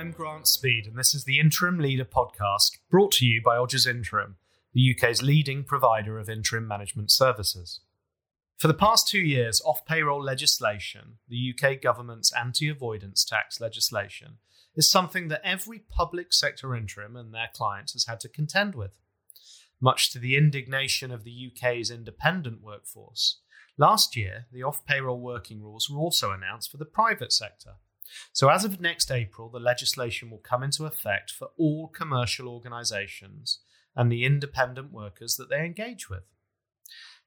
I'm Grant Speed, and this is the Interim Leader podcast brought to you by Odgers Interim, the UK's leading provider of interim management services. For the past two years, off payroll legislation, the UK government's anti avoidance tax legislation, is something that every public sector interim and their clients has had to contend with. Much to the indignation of the UK's independent workforce, last year the off payroll working rules were also announced for the private sector. So, as of next April, the legislation will come into effect for all commercial organisations and the independent workers that they engage with.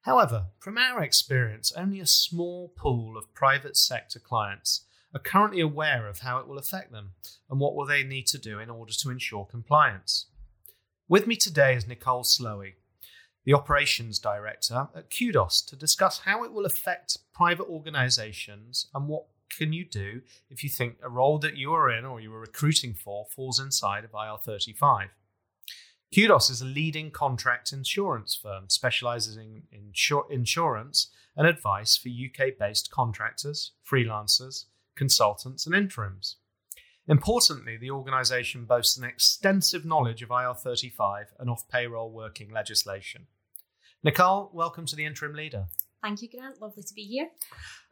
However, from our experience, only a small pool of private sector clients are currently aware of how it will affect them and what will they need to do in order to ensure compliance. With me today is Nicole Slowey, the Operations Director at Qdos, to discuss how it will affect private organisations and what can you do if you think a role that you are in or you are recruiting for falls inside of IR35? Qdos is a leading contract insurance firm specializing in insur- insurance and advice for UK based contractors, freelancers, consultants, and interims. Importantly, the organisation boasts an extensive knowledge of IR35 and off payroll working legislation. Nicole, welcome to the Interim Leader. Thank you, Grant. Lovely to be here.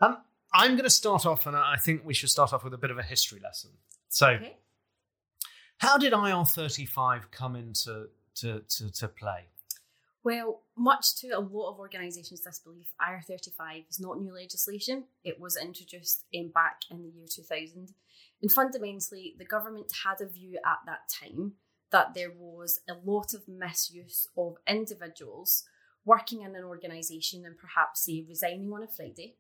Um, I'm going to start off, and I think we should start off with a bit of a history lesson. So, Okay. how did IR35 come into to, to, to play? Well, much to a lot of organisations' disbelief, IR35 is not new legislation. It was introduced in back in the year 2000. And fundamentally, the government had a view at that time that there was a lot of misuse of individuals working in an organisation and perhaps, say, resigning on a Friday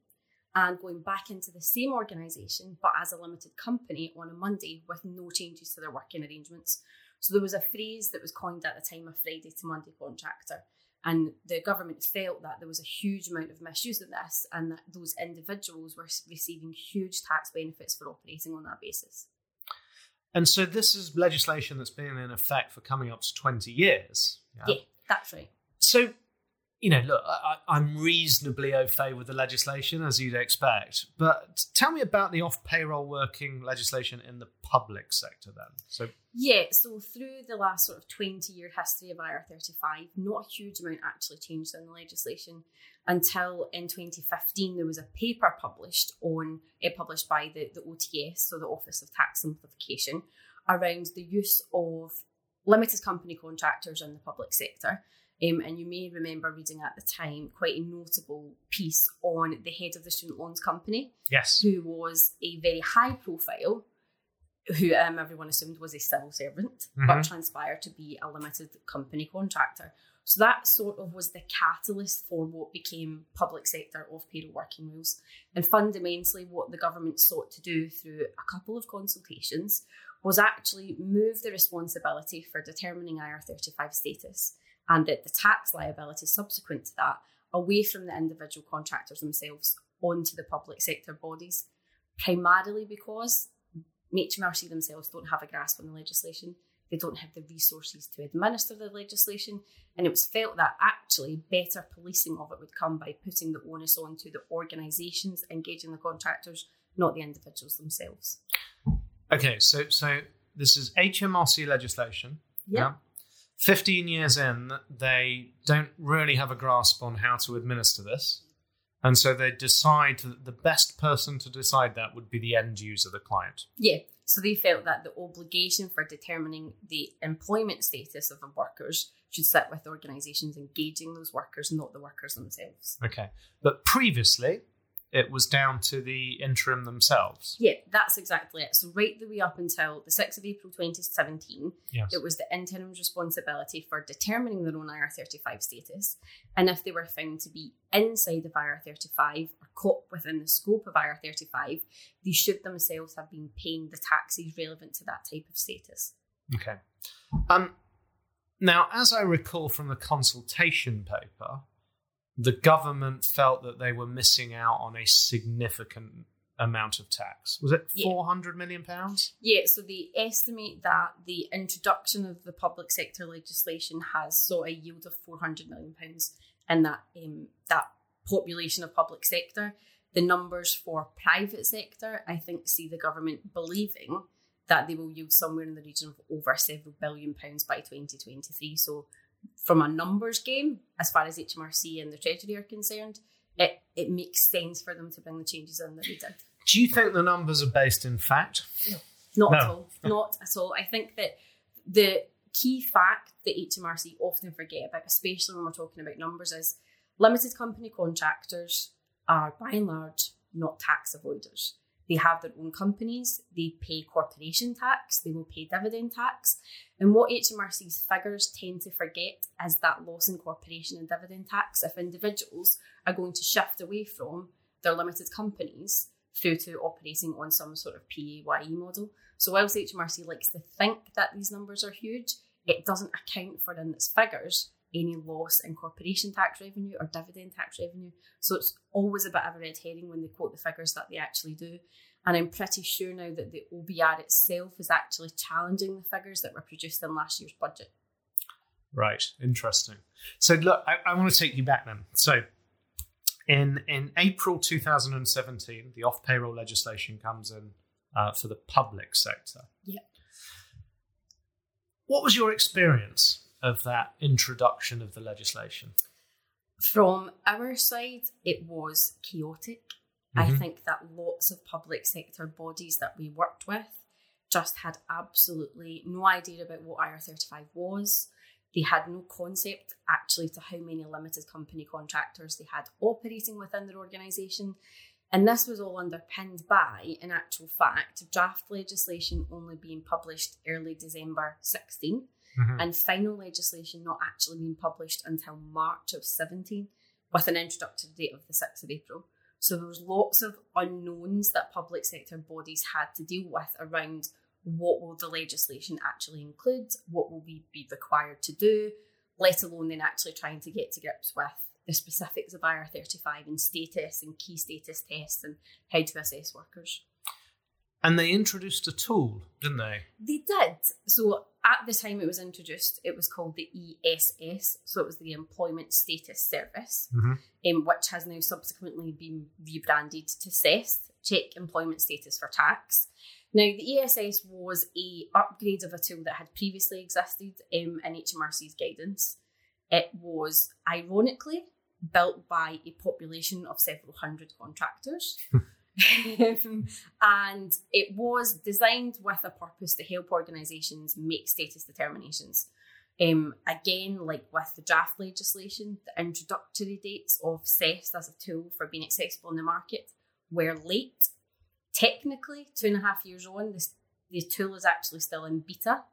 and going back into the same organisation but as a limited company on a Monday with no changes to their working arrangements. So there was a phrase that was coined at the time a Friday to Monday contractor. And the government felt that there was a huge amount of misuse of this and that those individuals were receiving huge tax benefits for operating on that basis. And so, this is legislation that's been in effect for coming up to 20 years. Yeah, that's right. So, you know, look, I, I'm reasonably au fait with the legislation, as you'd expect. But tell me about the off payroll working legislation in the public sector then. So, Yeah, so through the last sort of 20 year history of IR35, not a huge amount actually changed in the legislation until in 2015 there was a paper published on it published by the, the OTS, so the Office of Tax Simplification, around the use of limited company contractors in the public sector. Um, and you may remember reading at the time quite a notable piece on the head of the Student Loans Company, yes. who was a very high profile, who um, everyone assumed was a civil servant, Mhm. but transpired to be a limited company contractor. So that sort of was the catalyst for what became public sector off payroll working rules. And fundamentally, what the government sought to do through a couple of consultations was actually move the responsibility for determining IR35 status and that the tax liability subsequent to that away from the individual contractors themselves onto the public sector bodies, primarily because HMRC themselves don't have a grasp on the legislation. They don't have the resources to administer the legislation. And it was felt that actually better policing of it would come by putting the onus onto the organisations engaging the contractors, not the individuals themselves. Okay, so so this is HMRC legislation. Yeah. 15 years in, they don't really have a grasp on how to administer this. And so they decide that the best person to decide that would be the end user, the client. Yeah. So they felt that the obligation for determining the employment status of the workers should sit with organisations engaging those workers, not the workers themselves. Okay. But previously, it was down to the interim themselves. Yeah, that's exactly it. So right the way up until the 6th of April 2017, Yes. it was the interim's responsibility for determining their own IR35 status. And if they were found to be inside of IR35 or caught within the scope of IR35, they should themselves have been paying the taxes relevant to that type of status. Okay. Um, now, as I recall from the consultation paper, the government felt that they were missing out on a significant amount of tax. Was it Yeah. 400 million pounds? Yeah, so they estimate that the introduction of the public sector legislation has saw a yield of four hundred million pounds in that um, that population of public sector. The numbers for private sector, I think, see the government believing that they will yield somewhere in the region of over several billion pounds by 2023. So, from a numbers game, as far as HMRC and the Treasury are concerned, it, it makes sense for them to bring the changes in that they did. Do you think the numbers are based in fact? No, not No. at all. Not at all. I think that the key fact that HMRC often forget about, especially when we're talking about numbers, is limited company contractors are by and large not tax avoiders. They have their own companies, they pay corporation tax, they will pay dividend tax. And what HMRC's figures tend to forget is that loss in corporation and dividend tax if individuals are going to shift away from their limited companies through to operating on some sort of PAYE model. So whilst HMRC likes to think that these numbers are huge, it doesn't account for in its figures any loss in corporation tax revenue or dividend tax revenue. So it's always a bit of a red herring when they quote the figures that they actually do. And I'm pretty sure now that the OBR itself is actually challenging the figures that were produced in last year's budget. Right, interesting. So look, I, I want to take you back then. So in in April 2017, the off payroll legislation comes in uh, for the public sector. Yeah. What was your experience of that introduction of the legislation? From our side, it was chaotic. I Mhm. think that lots of public sector bodies that we worked with just had absolutely no idea about what IR35 was. They had no concept actually to how many limited company contractors they had operating within their organisation. And this was all underpinned by, in actual fact, draft legislation only being published early December 16 Mhm. and final legislation not actually being published until March of 17 with an introductory date of the 6th of April. So there was lots of unknowns that public sector bodies had to deal with around what will the legislation actually include, what will we be required to do, let alone then actually trying to get to grips with the specifics of IR35 and status and key status tests and how to assess workers. And they introduced a tool, didn't they? They did. So at the time it was introduced, it was called the ESS. So it was the Employment Status Service, Mhm. um, which has now subsequently been rebranded to CEST, Check Employment Status for Tax. Now the ESS was a upgrade of a tool that had previously existed um, in HMRC's guidance. It was ironically built by a population of several hundred contractors. Um, and it was designed with a purpose to help organisations make status determinations. Um, again, like with the draft legislation, the introductory dates of CEST as a tool for being accessible in the market were late. Technically, two and a half years on, this the tool is actually still in beta.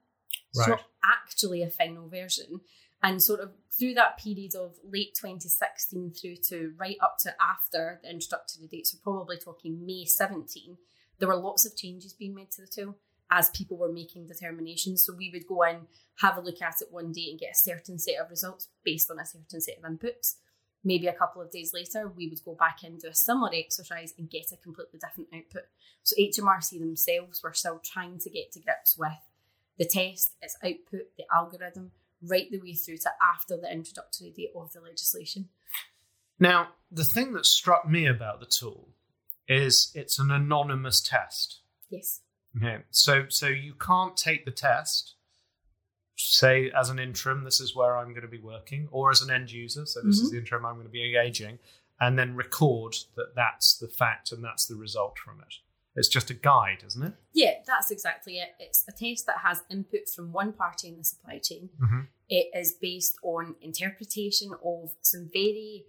It's not actually a final version. And sort of through that period of late 2016 through to right up to after the introductory dates, we're probably talking May 17, there were lots of changes being made to the tool as people were making determinations. So we would go in, have a look at it one day and get a certain set of results based on a certain set of inputs. Maybe a couple of days later, we would go back in, do a similar exercise and get a completely different output. So HMRC themselves were still trying to get to grips with the test, its output, the algorithm, right the way through to after the introductory date of the legislation. Now, the thing that struck me about the tool is it's an anonymous test. Yes. Okay. So so you can't take the test, say as an interim, this is where I'm going to be working, or as an end user, so this is mm-hmm. the interim I'm going to be engaging, and then record that that's the fact and that's the result from it. It's just a guide, isn't it? Yeah, that's exactly it. It's a test that has input from one party in the supply chain. Mhm. It is based on interpretation of some very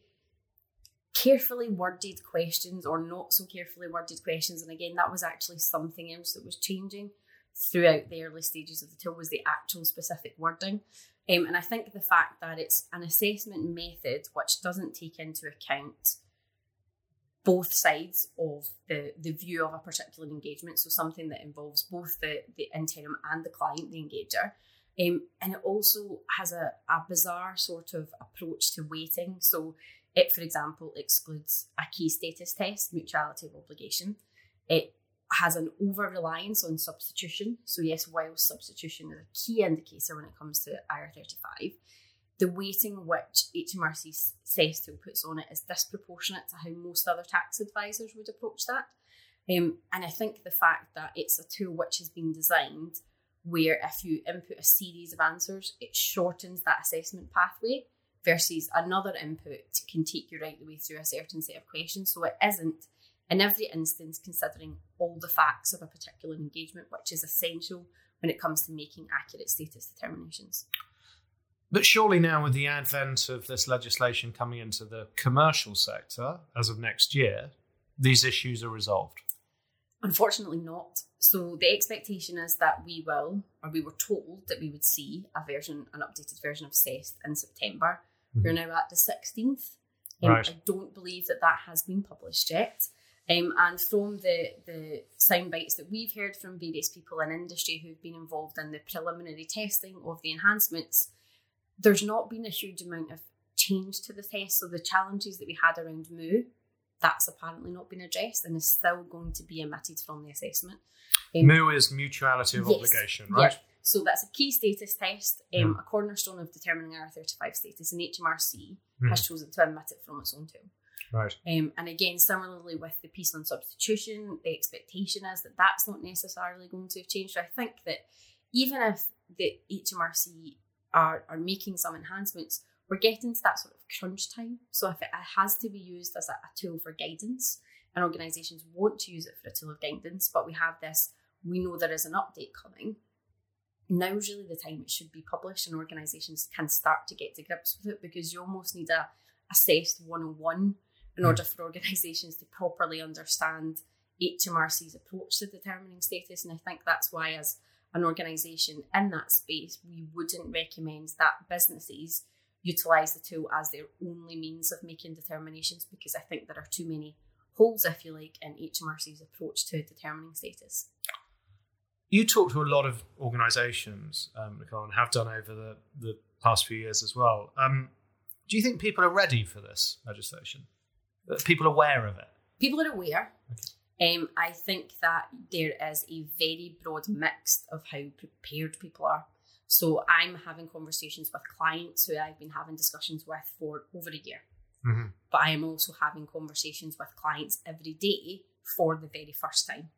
carefully worded questions or not so carefully worded questions. And again, that was actually something else that was changing throughout the early stages of the tool was the actual specific wording. Um, and I think the fact that it's an assessment method which doesn't take into account both sides of the, the view of a particular engagement, so something that involves both the, the interim and the client, the engager. Um, and it also has a, a bizarre sort of approach to weighting. So it, for example, excludes a key status test, mutuality of obligation. It has an over reliance on substitution. So, yes, while substitution is a key indicator when it comes to IR35, the weighting which HMRC says to puts on it is disproportionate to how most other tax advisors would approach that. Um, and I think the fact that it's a tool which has been designed where if you input a series of answers, it shortens that assessment pathway versus another input can take you right the way through a certain set of questions. So it isn't in every instance considering all the facts of a particular engagement, which is essential when it comes to making accurate status determinations. But surely now, with the advent of this legislation coming into the commercial sector as of next year, these issues are resolved. Unfortunately, not. So the expectation is that we will, or we were told that we would see a version, an updated version of CEST in September. Mm-hmm. We're now at the 16th. Um, right. I don't believe that that has been published yet. Um, and from the, the sound bites that we've heard from various people in industry who've been involved in the preliminary testing of the enhancements, there's not been a huge amount of change to the test. So the challenges that we had around Moo, that's apparently not been addressed and is still going to be omitted from the assessment. Um, Moo is mutuality of yes, obligation, right? Yeah. So that's a key status test, um, a cornerstone of determining IR35 status, and HMRC mm. has chosen to omit it from its own tool. Right. Um, and again, similarly with the piece on substitution, the expectation is that that's not necessarily going to have changed. So I think that even if the HMRC are, are making some enhancements, we're getting to that sort of crunch time. So if it has to be used as a, a tool for guidance, and organisations want to use it for a tool of guidance, but we have this, we know there is an update coming. Now's really the time it should be published and organisations can start to get to grips with it because you almost need a CEST 101 in hmm. order for organisations to properly understand HMRC's approach to determining status. And I think that's why, as an organisation in that space, we wouldn't recommend that businesses utilise the tool as their only means of making determinations because I think there are too many holes, if you like, in HMRC's approach to determining status. You talk to a lot of organisations, um, Nicole, and have done over the, the past few years as well. Um, do you think people are ready for this legislation? people aware of it? People are aware. Okay. Um, I think that there is a very broad mix of how prepared people are. So I'm having conversations with clients who I've been having discussions with for over a year. Mm-hmm. But I am also having conversations with clients every day for the very first time.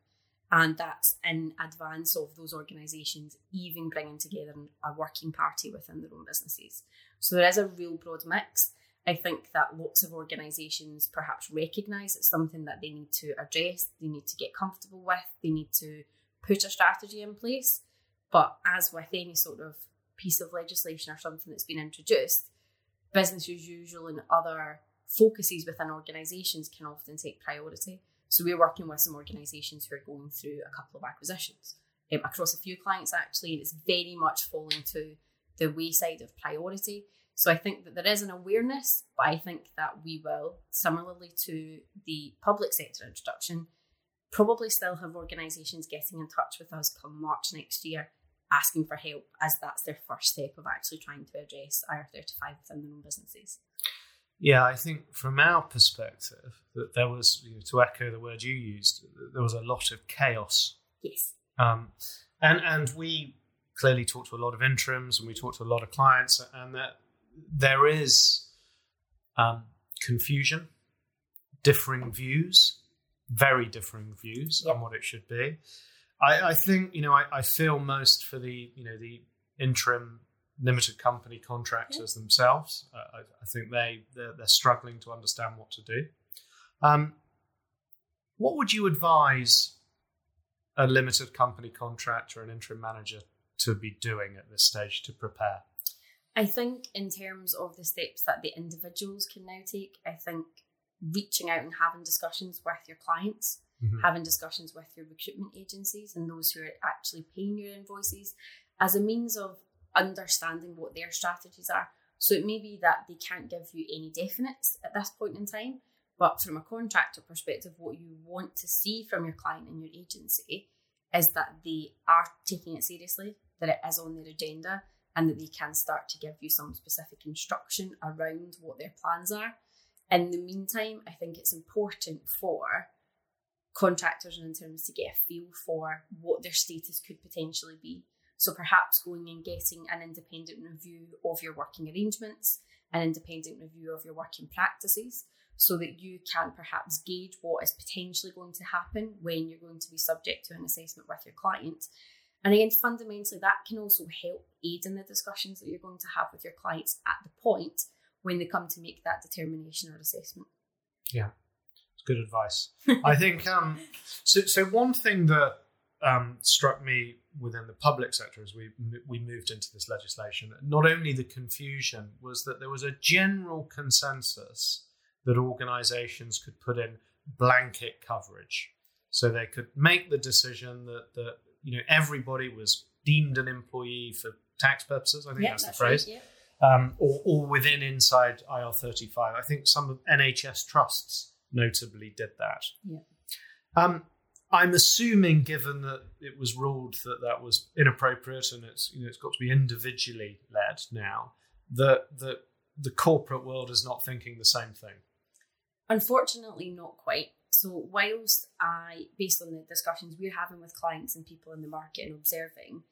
And that's in advance of those organisations even bringing together a working party within their own businesses. So there is a real broad mix. I think that lots of organisations perhaps recognise it's something that they need to address, they need to get comfortable with, they need to put a strategy in place. But as with any sort of piece of legislation or something that's been introduced, business as usual and other focuses within organisations can often take priority. So we're working with some organisations who are going through a couple of acquisitions um, across a few clients actually, and it's very much falling to the wayside of priority. So I think that there is an awareness, but I think that we will, similarly to the public sector introduction, probably still have organisations getting in touch with us come March next year asking for help as that's their first step of actually trying to address IR35 within their own businesses. Yeah, I think from our perspective, that there was, you know, to echo the word you used, there was a lot of chaos. Yes. Um, and and we clearly talked to a lot of interims and we talked to a lot of clients, and that there is um, confusion, differing views, very differing views on what it should be. I, I, think you know I, I, feel most for the you know the interim limited company contractors yep. themselves. Uh, I, I, think they they're, they're, struggling to understand what to do. Um, what would you advise a limited company contractor, an interim manager, to be doing at this stage to prepare? I think in terms of the steps that the individuals can now take, I think reaching out and having discussions with your clients, mm-hmm. having discussions with your recruitment agencies and those who are actually paying your invoices as a means of understanding what their strategies are. So it may be that they can't give you any definites at this point in time, but from a contractor perspective, what you want to see from your client and your agency is that they are taking it seriously, that it is on their agenda, and that they can start to give you some specific instruction around what their plans are. In the meantime, I think it's important for contractors and interns to get a feel for what their status could potentially be. So perhaps going and getting an independent review of your working arrangements, an independent review of your working practices, so that you can perhaps gauge what is potentially going to happen when you're going to be subject to an assessment with your client. And again, fundamentally, that can also help aid in the discussions that you're going to have with your clients at the point when they come to make that determination or assessment. Yeah, it's good advice. I think um, so. So one thing that um, struck me within the public sector as we we moved into this legislation, not only the confusion was that there was a general consensus that organisations could put in blanket coverage, so they could make the decision that that you know everybody was deemed an employee for tax purposes. I think that's, that's, the phrase. Right, um, or, or within inside IR35. I think some of NHS trusts notably did that. Yeah. Um, I'm assuming, given that it was ruled that that was inappropriate and it's you know it's got to be individually led now, that that the corporate world is not thinking the same thing. Unfortunately, not quite. So, whilst I, based on the discussions we're having with clients and people in the market and observing,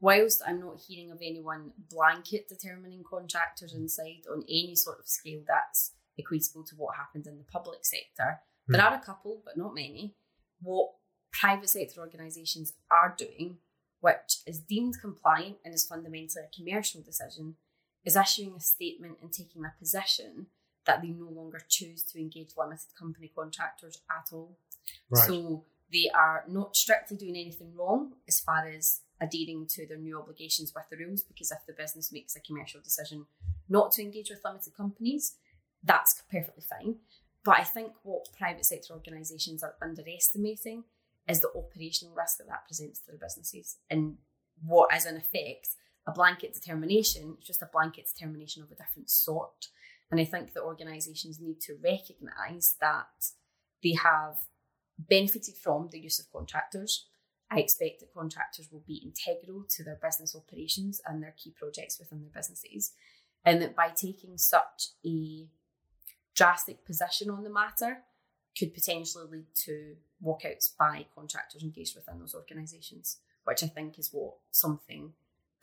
whilst I'm not hearing of anyone blanket determining contractors inside on any sort of scale that's equatable to what happened in the public sector, mm. there are a couple, but not many. What private sector organisations are doing, which is deemed compliant and is fundamentally a commercial decision, is issuing a statement and taking a position that they no longer choose to engage limited company contractors at all. Right. So they are not strictly doing anything wrong as far as adhering to their new obligations with the rules, because if the business makes a commercial decision not to engage with limited companies, that's perfectly fine. But I think what private sector organisations are underestimating is the operational risk that that presents to their businesses. And what is in effect a blanket determination, it's just a blanket determination of a different sort. And I think that organisations need to recognise that they have benefited from the use of contractors. I expect that contractors will be integral to their business operations and their key projects within their businesses. And that by taking such a drastic position on the matter could potentially lead to walkouts by contractors engaged within those organisations, which I think is what something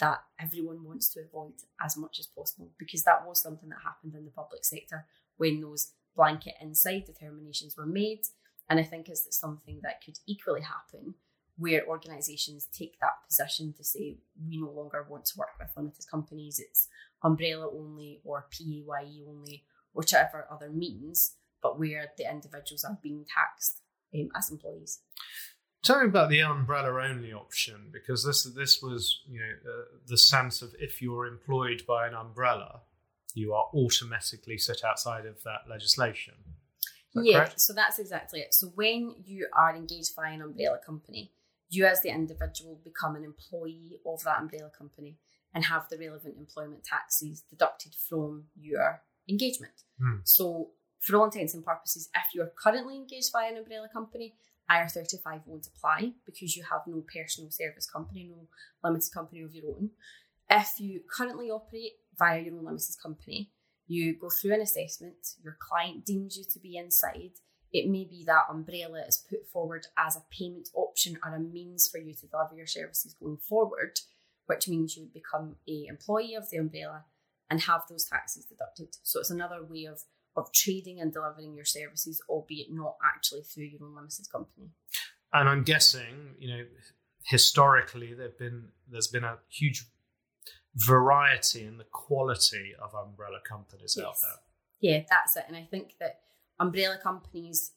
that everyone wants to avoid as much as possible because that was something that happened in the public sector when those blanket inside determinations were made. And I think it's something that could equally happen where organisations take that position to say we no longer want to work with limited companies, it's umbrella only or PAYE only, whichever other means, but where the individuals are being taxed um, as employees. Tell me about the umbrella only option because this this was you know uh, the sense of if you're employed by an umbrella, you are automatically set outside of that legislation. That yeah, correct? so that's exactly it. So when you are engaged by an umbrella company, you as the individual become an employee of that umbrella company and have the relevant employment taxes deducted from your engagement. Mm. So for all intents and purposes, if you are currently engaged by an umbrella company, IR35 won't apply because you have no personal service company, no limited company of your own. If you currently operate via your own limited company, you go through an assessment, your client deems you to be inside. It may be that umbrella is put forward as a payment option or a means for you to deliver your services going forward, which means you would become a employee of the umbrella and have those taxes deducted. So it's another way of of trading and delivering your services, albeit not actually through your own limited company. And I'm guessing, you know, historically there've been there's been a huge variety in the quality of umbrella companies yes. out there. Yeah, that's it. And I think that umbrella companies,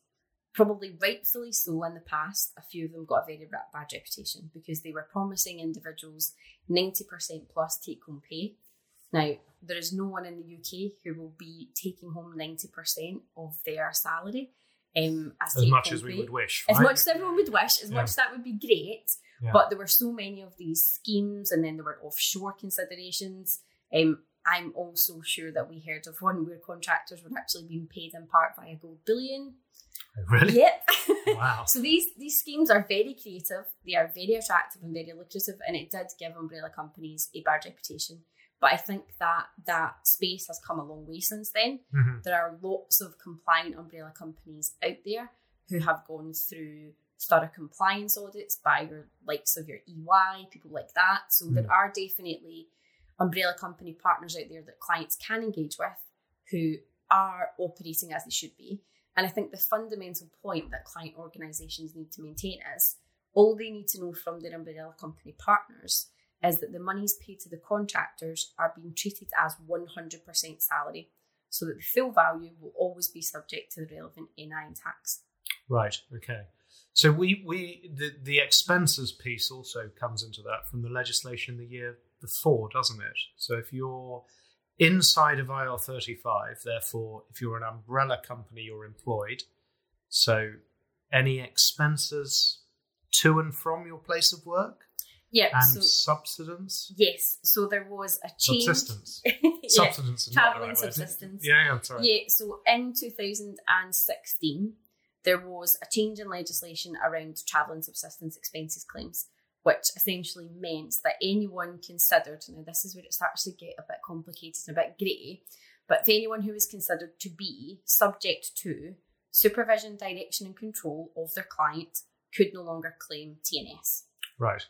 probably rightfully so in the past, a few of them got a very bad reputation because they were promising individuals 90% plus take home pay now, there is no one in the UK who will be taking home 90% of their salary. Um, as, as much as we would wish. Right? As much as everyone would wish, as yeah. much as that would be great. Yeah. But there were so many of these schemes, and then there were offshore considerations. Um, I'm also sure that we heard of one where contractors were actually being paid in part by a gold bullion. Oh, really? Yep. Wow. so these these schemes are very creative. They are very attractive and very lucrative, and it did give umbrella companies a bad reputation. But I think that that space has come a long way since then. Mm-hmm. There are lots of compliant umbrella companies out there who have gone through thorough compliance audits by your likes of your EY, people like that. So mm-hmm. there are definitely umbrella company partners out there that clients can engage with who are operating as they should be. And I think the fundamental point that client organisations need to maintain is all they need to know from their umbrella company partners is that the monies paid to the contractors are being treated as 100% salary, so that the full value will always be subject to the relevant NI tax. Right. Okay. So we we the the expenses piece also comes into that from the legislation the year before, doesn't it? So if you're inside of IR thirty five, therefore, if you're an umbrella company, you're employed. So any expenses to and from your place of work Yeah. and so subsistence. yes, so there was a change. Subsistence. yeah. Is the travelling right subsistence. Yeah, yeah, I'm sorry. Yeah, so in 2016, there was a change in legislation around travel and subsistence expenses claims, which essentially meant that anyone considered, now this is where it starts to get a bit complicated and a bit grey, but if anyone who was considered to be subject to supervision, direction, and control of their client could no longer claim TNS. Right.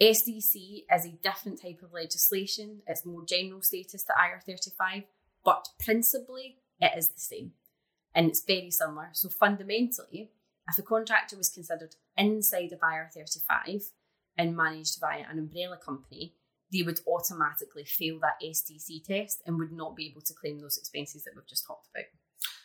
SDC is a different type of legislation. It's more general status to IR35, but principally it is the same. And it's very similar. So fundamentally, if a contractor was considered inside of IR35 and managed via an umbrella company, they would automatically fail that SDC test and would not be able to claim those expenses that we've just talked about.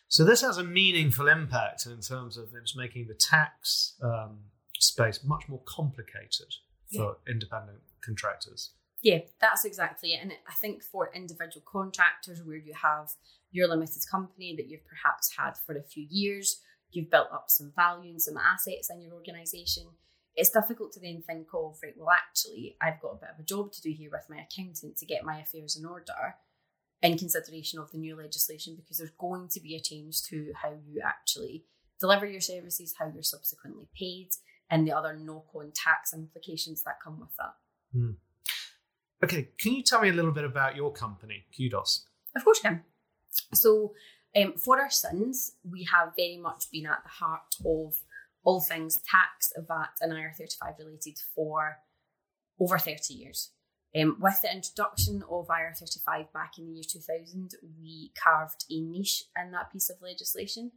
So this has a meaningful impact in terms of it's making the tax um, space much more complicated for independent contractors. Yeah, that's exactly it. And I think for individual contractors where you have your limited company that you've perhaps had for a few years, you've built up some value and some assets in your organisation, it's difficult to then think of, right, well, actually, I've got a bit of a job to do here with my accountant to get my affairs in order in consideration of the new legislation because there's going to be a change to how you actually deliver your services, how you're subsequently paid, and the other knock on tax implications that come with that. Okay, can you tell me a little bit about your company, Qdos? Of course, can. So, um, for our sons, we have very much been at the heart of all things tax, VAT, and IR35 related for over 30 years. Um, with the introduction of IR35 back in the year 2000, we carved a niche in that piece of legislation,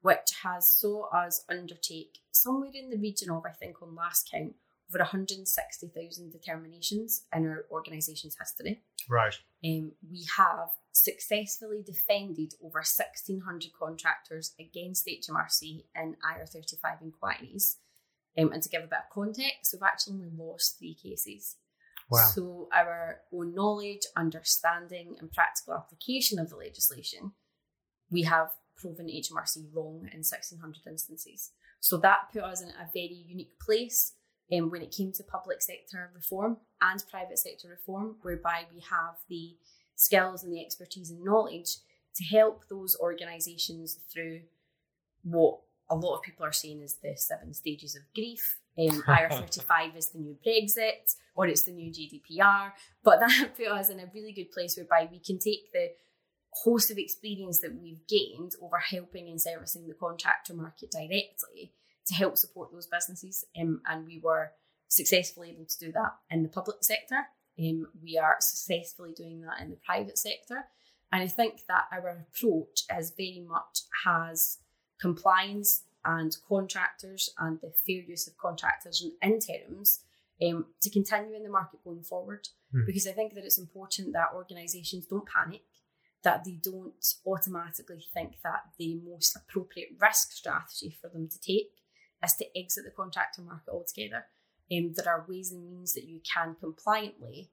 which has saw us undertake somewhere in the region of, I think, on last count, over 160,000 determinations in our organisation's history. Right. Um, we have successfully defended over 1,600 contractors against HMRC in IR35 inquiries. Um, and to give a bit of context, we've actually only lost three cases. Wow. So our own knowledge, understanding, and practical application of the legislation, we have proven HMRC wrong in 1,600 instances. So that put us in a very unique place um, when it came to public sector reform and private sector reform, whereby we have the skills and the expertise and knowledge to help those organisations through what a lot of people are saying is the seven stages of grief. Um, IR35 is the new Brexit or it's the new GDPR, but that put us in a really good place whereby we can take the host of experience that we've gained over helping and servicing the contractor market directly to help support those businesses. Um, and we were successfully able to do that in the public sector. Um, we are successfully doing that in the private sector. And I think that our approach is very much has compliance and contractors and the fair use of contractors and interims um, to continue in the market going forward. Hmm. Because I think that it's important that organisations don't panic, that they don't automatically think that the most appropriate risk strategy for them to take is to exit the contractor market altogether. Um, there are ways and means that you can compliantly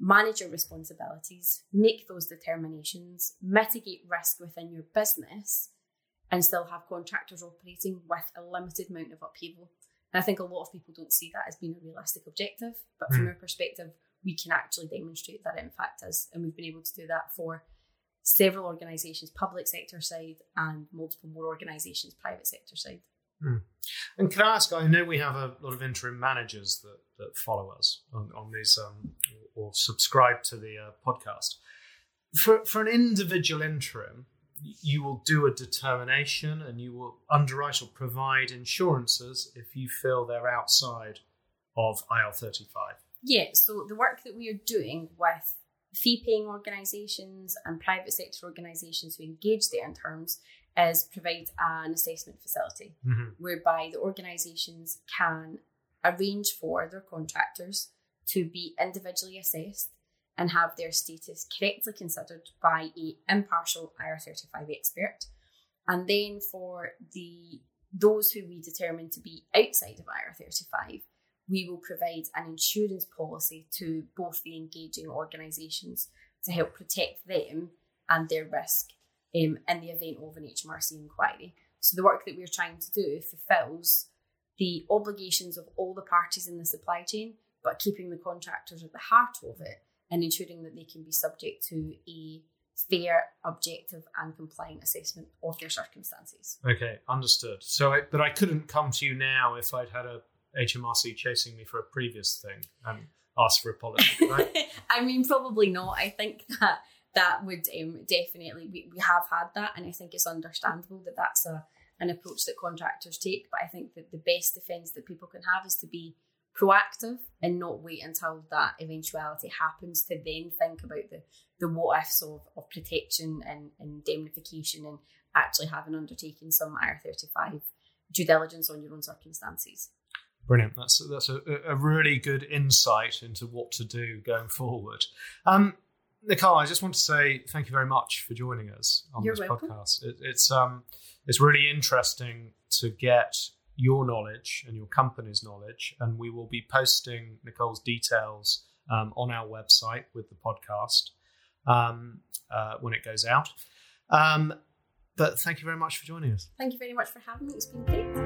manage your responsibilities, make those determinations, mitigate risk within your business, and still have contractors operating with a limited amount of upheaval. And I think a lot of people don't see that as being a realistic objective, but from Mm. our perspective, we can actually demonstrate that it in fact is, and we've been able to do that for several organisations, public sector side, and multiple more organisations, private sector side. And can I ask? I know we have a lot of interim managers that, that follow us on, on these um, or subscribe to the uh, podcast. For for an individual interim, you will do a determination and you will underwrite or provide insurances if you feel they're outside of IR thirty five. Yeah, so the work that we are doing with fee paying organisations and private sector organisations who engage there in terms is provide an assessment facility Mm-hmm. whereby the organisations can arrange for their contractors to be individually assessed and have their status correctly considered by a impartial IR35 expert. And then for the those who we determine to be outside of IR35, we will provide an insurance policy to both the engaging organisations to help protect them and their risk um, in the event of an HMRC inquiry. So the work that we're trying to do fulfills the obligations of all the parties in the supply chain, but keeping the contractors at the heart of it and ensuring that they can be subject to a fair, objective, and compliant assessment of their circumstances. Okay, understood. So, I, but I couldn't come to you now if I'd had a HMRC chasing me for a previous thing and ask for a apology, right? I mean, probably not. I think that that would um, definitely we, we have had that, and I think it's understandable that that's a an approach that contractors take. But I think that the best defence that people can have is to be proactive and not wait until that eventuality happens to then think about the the what ifs of, of protection and, and indemnification and actually having undertaken some IR35 due diligence on your own circumstances. Brilliant. That's that's a, a really good insight into what to do going forward. Um, Nicole, I just want to say thank you very much for joining us on You're this welcome. podcast. It, it's um, it's really interesting to get your knowledge and your company's knowledge, and we will be posting Nicole's details um, on our website with the podcast um, uh, when it goes out. Um, but thank you very much for joining us. Thank you very much for having me. It's been great.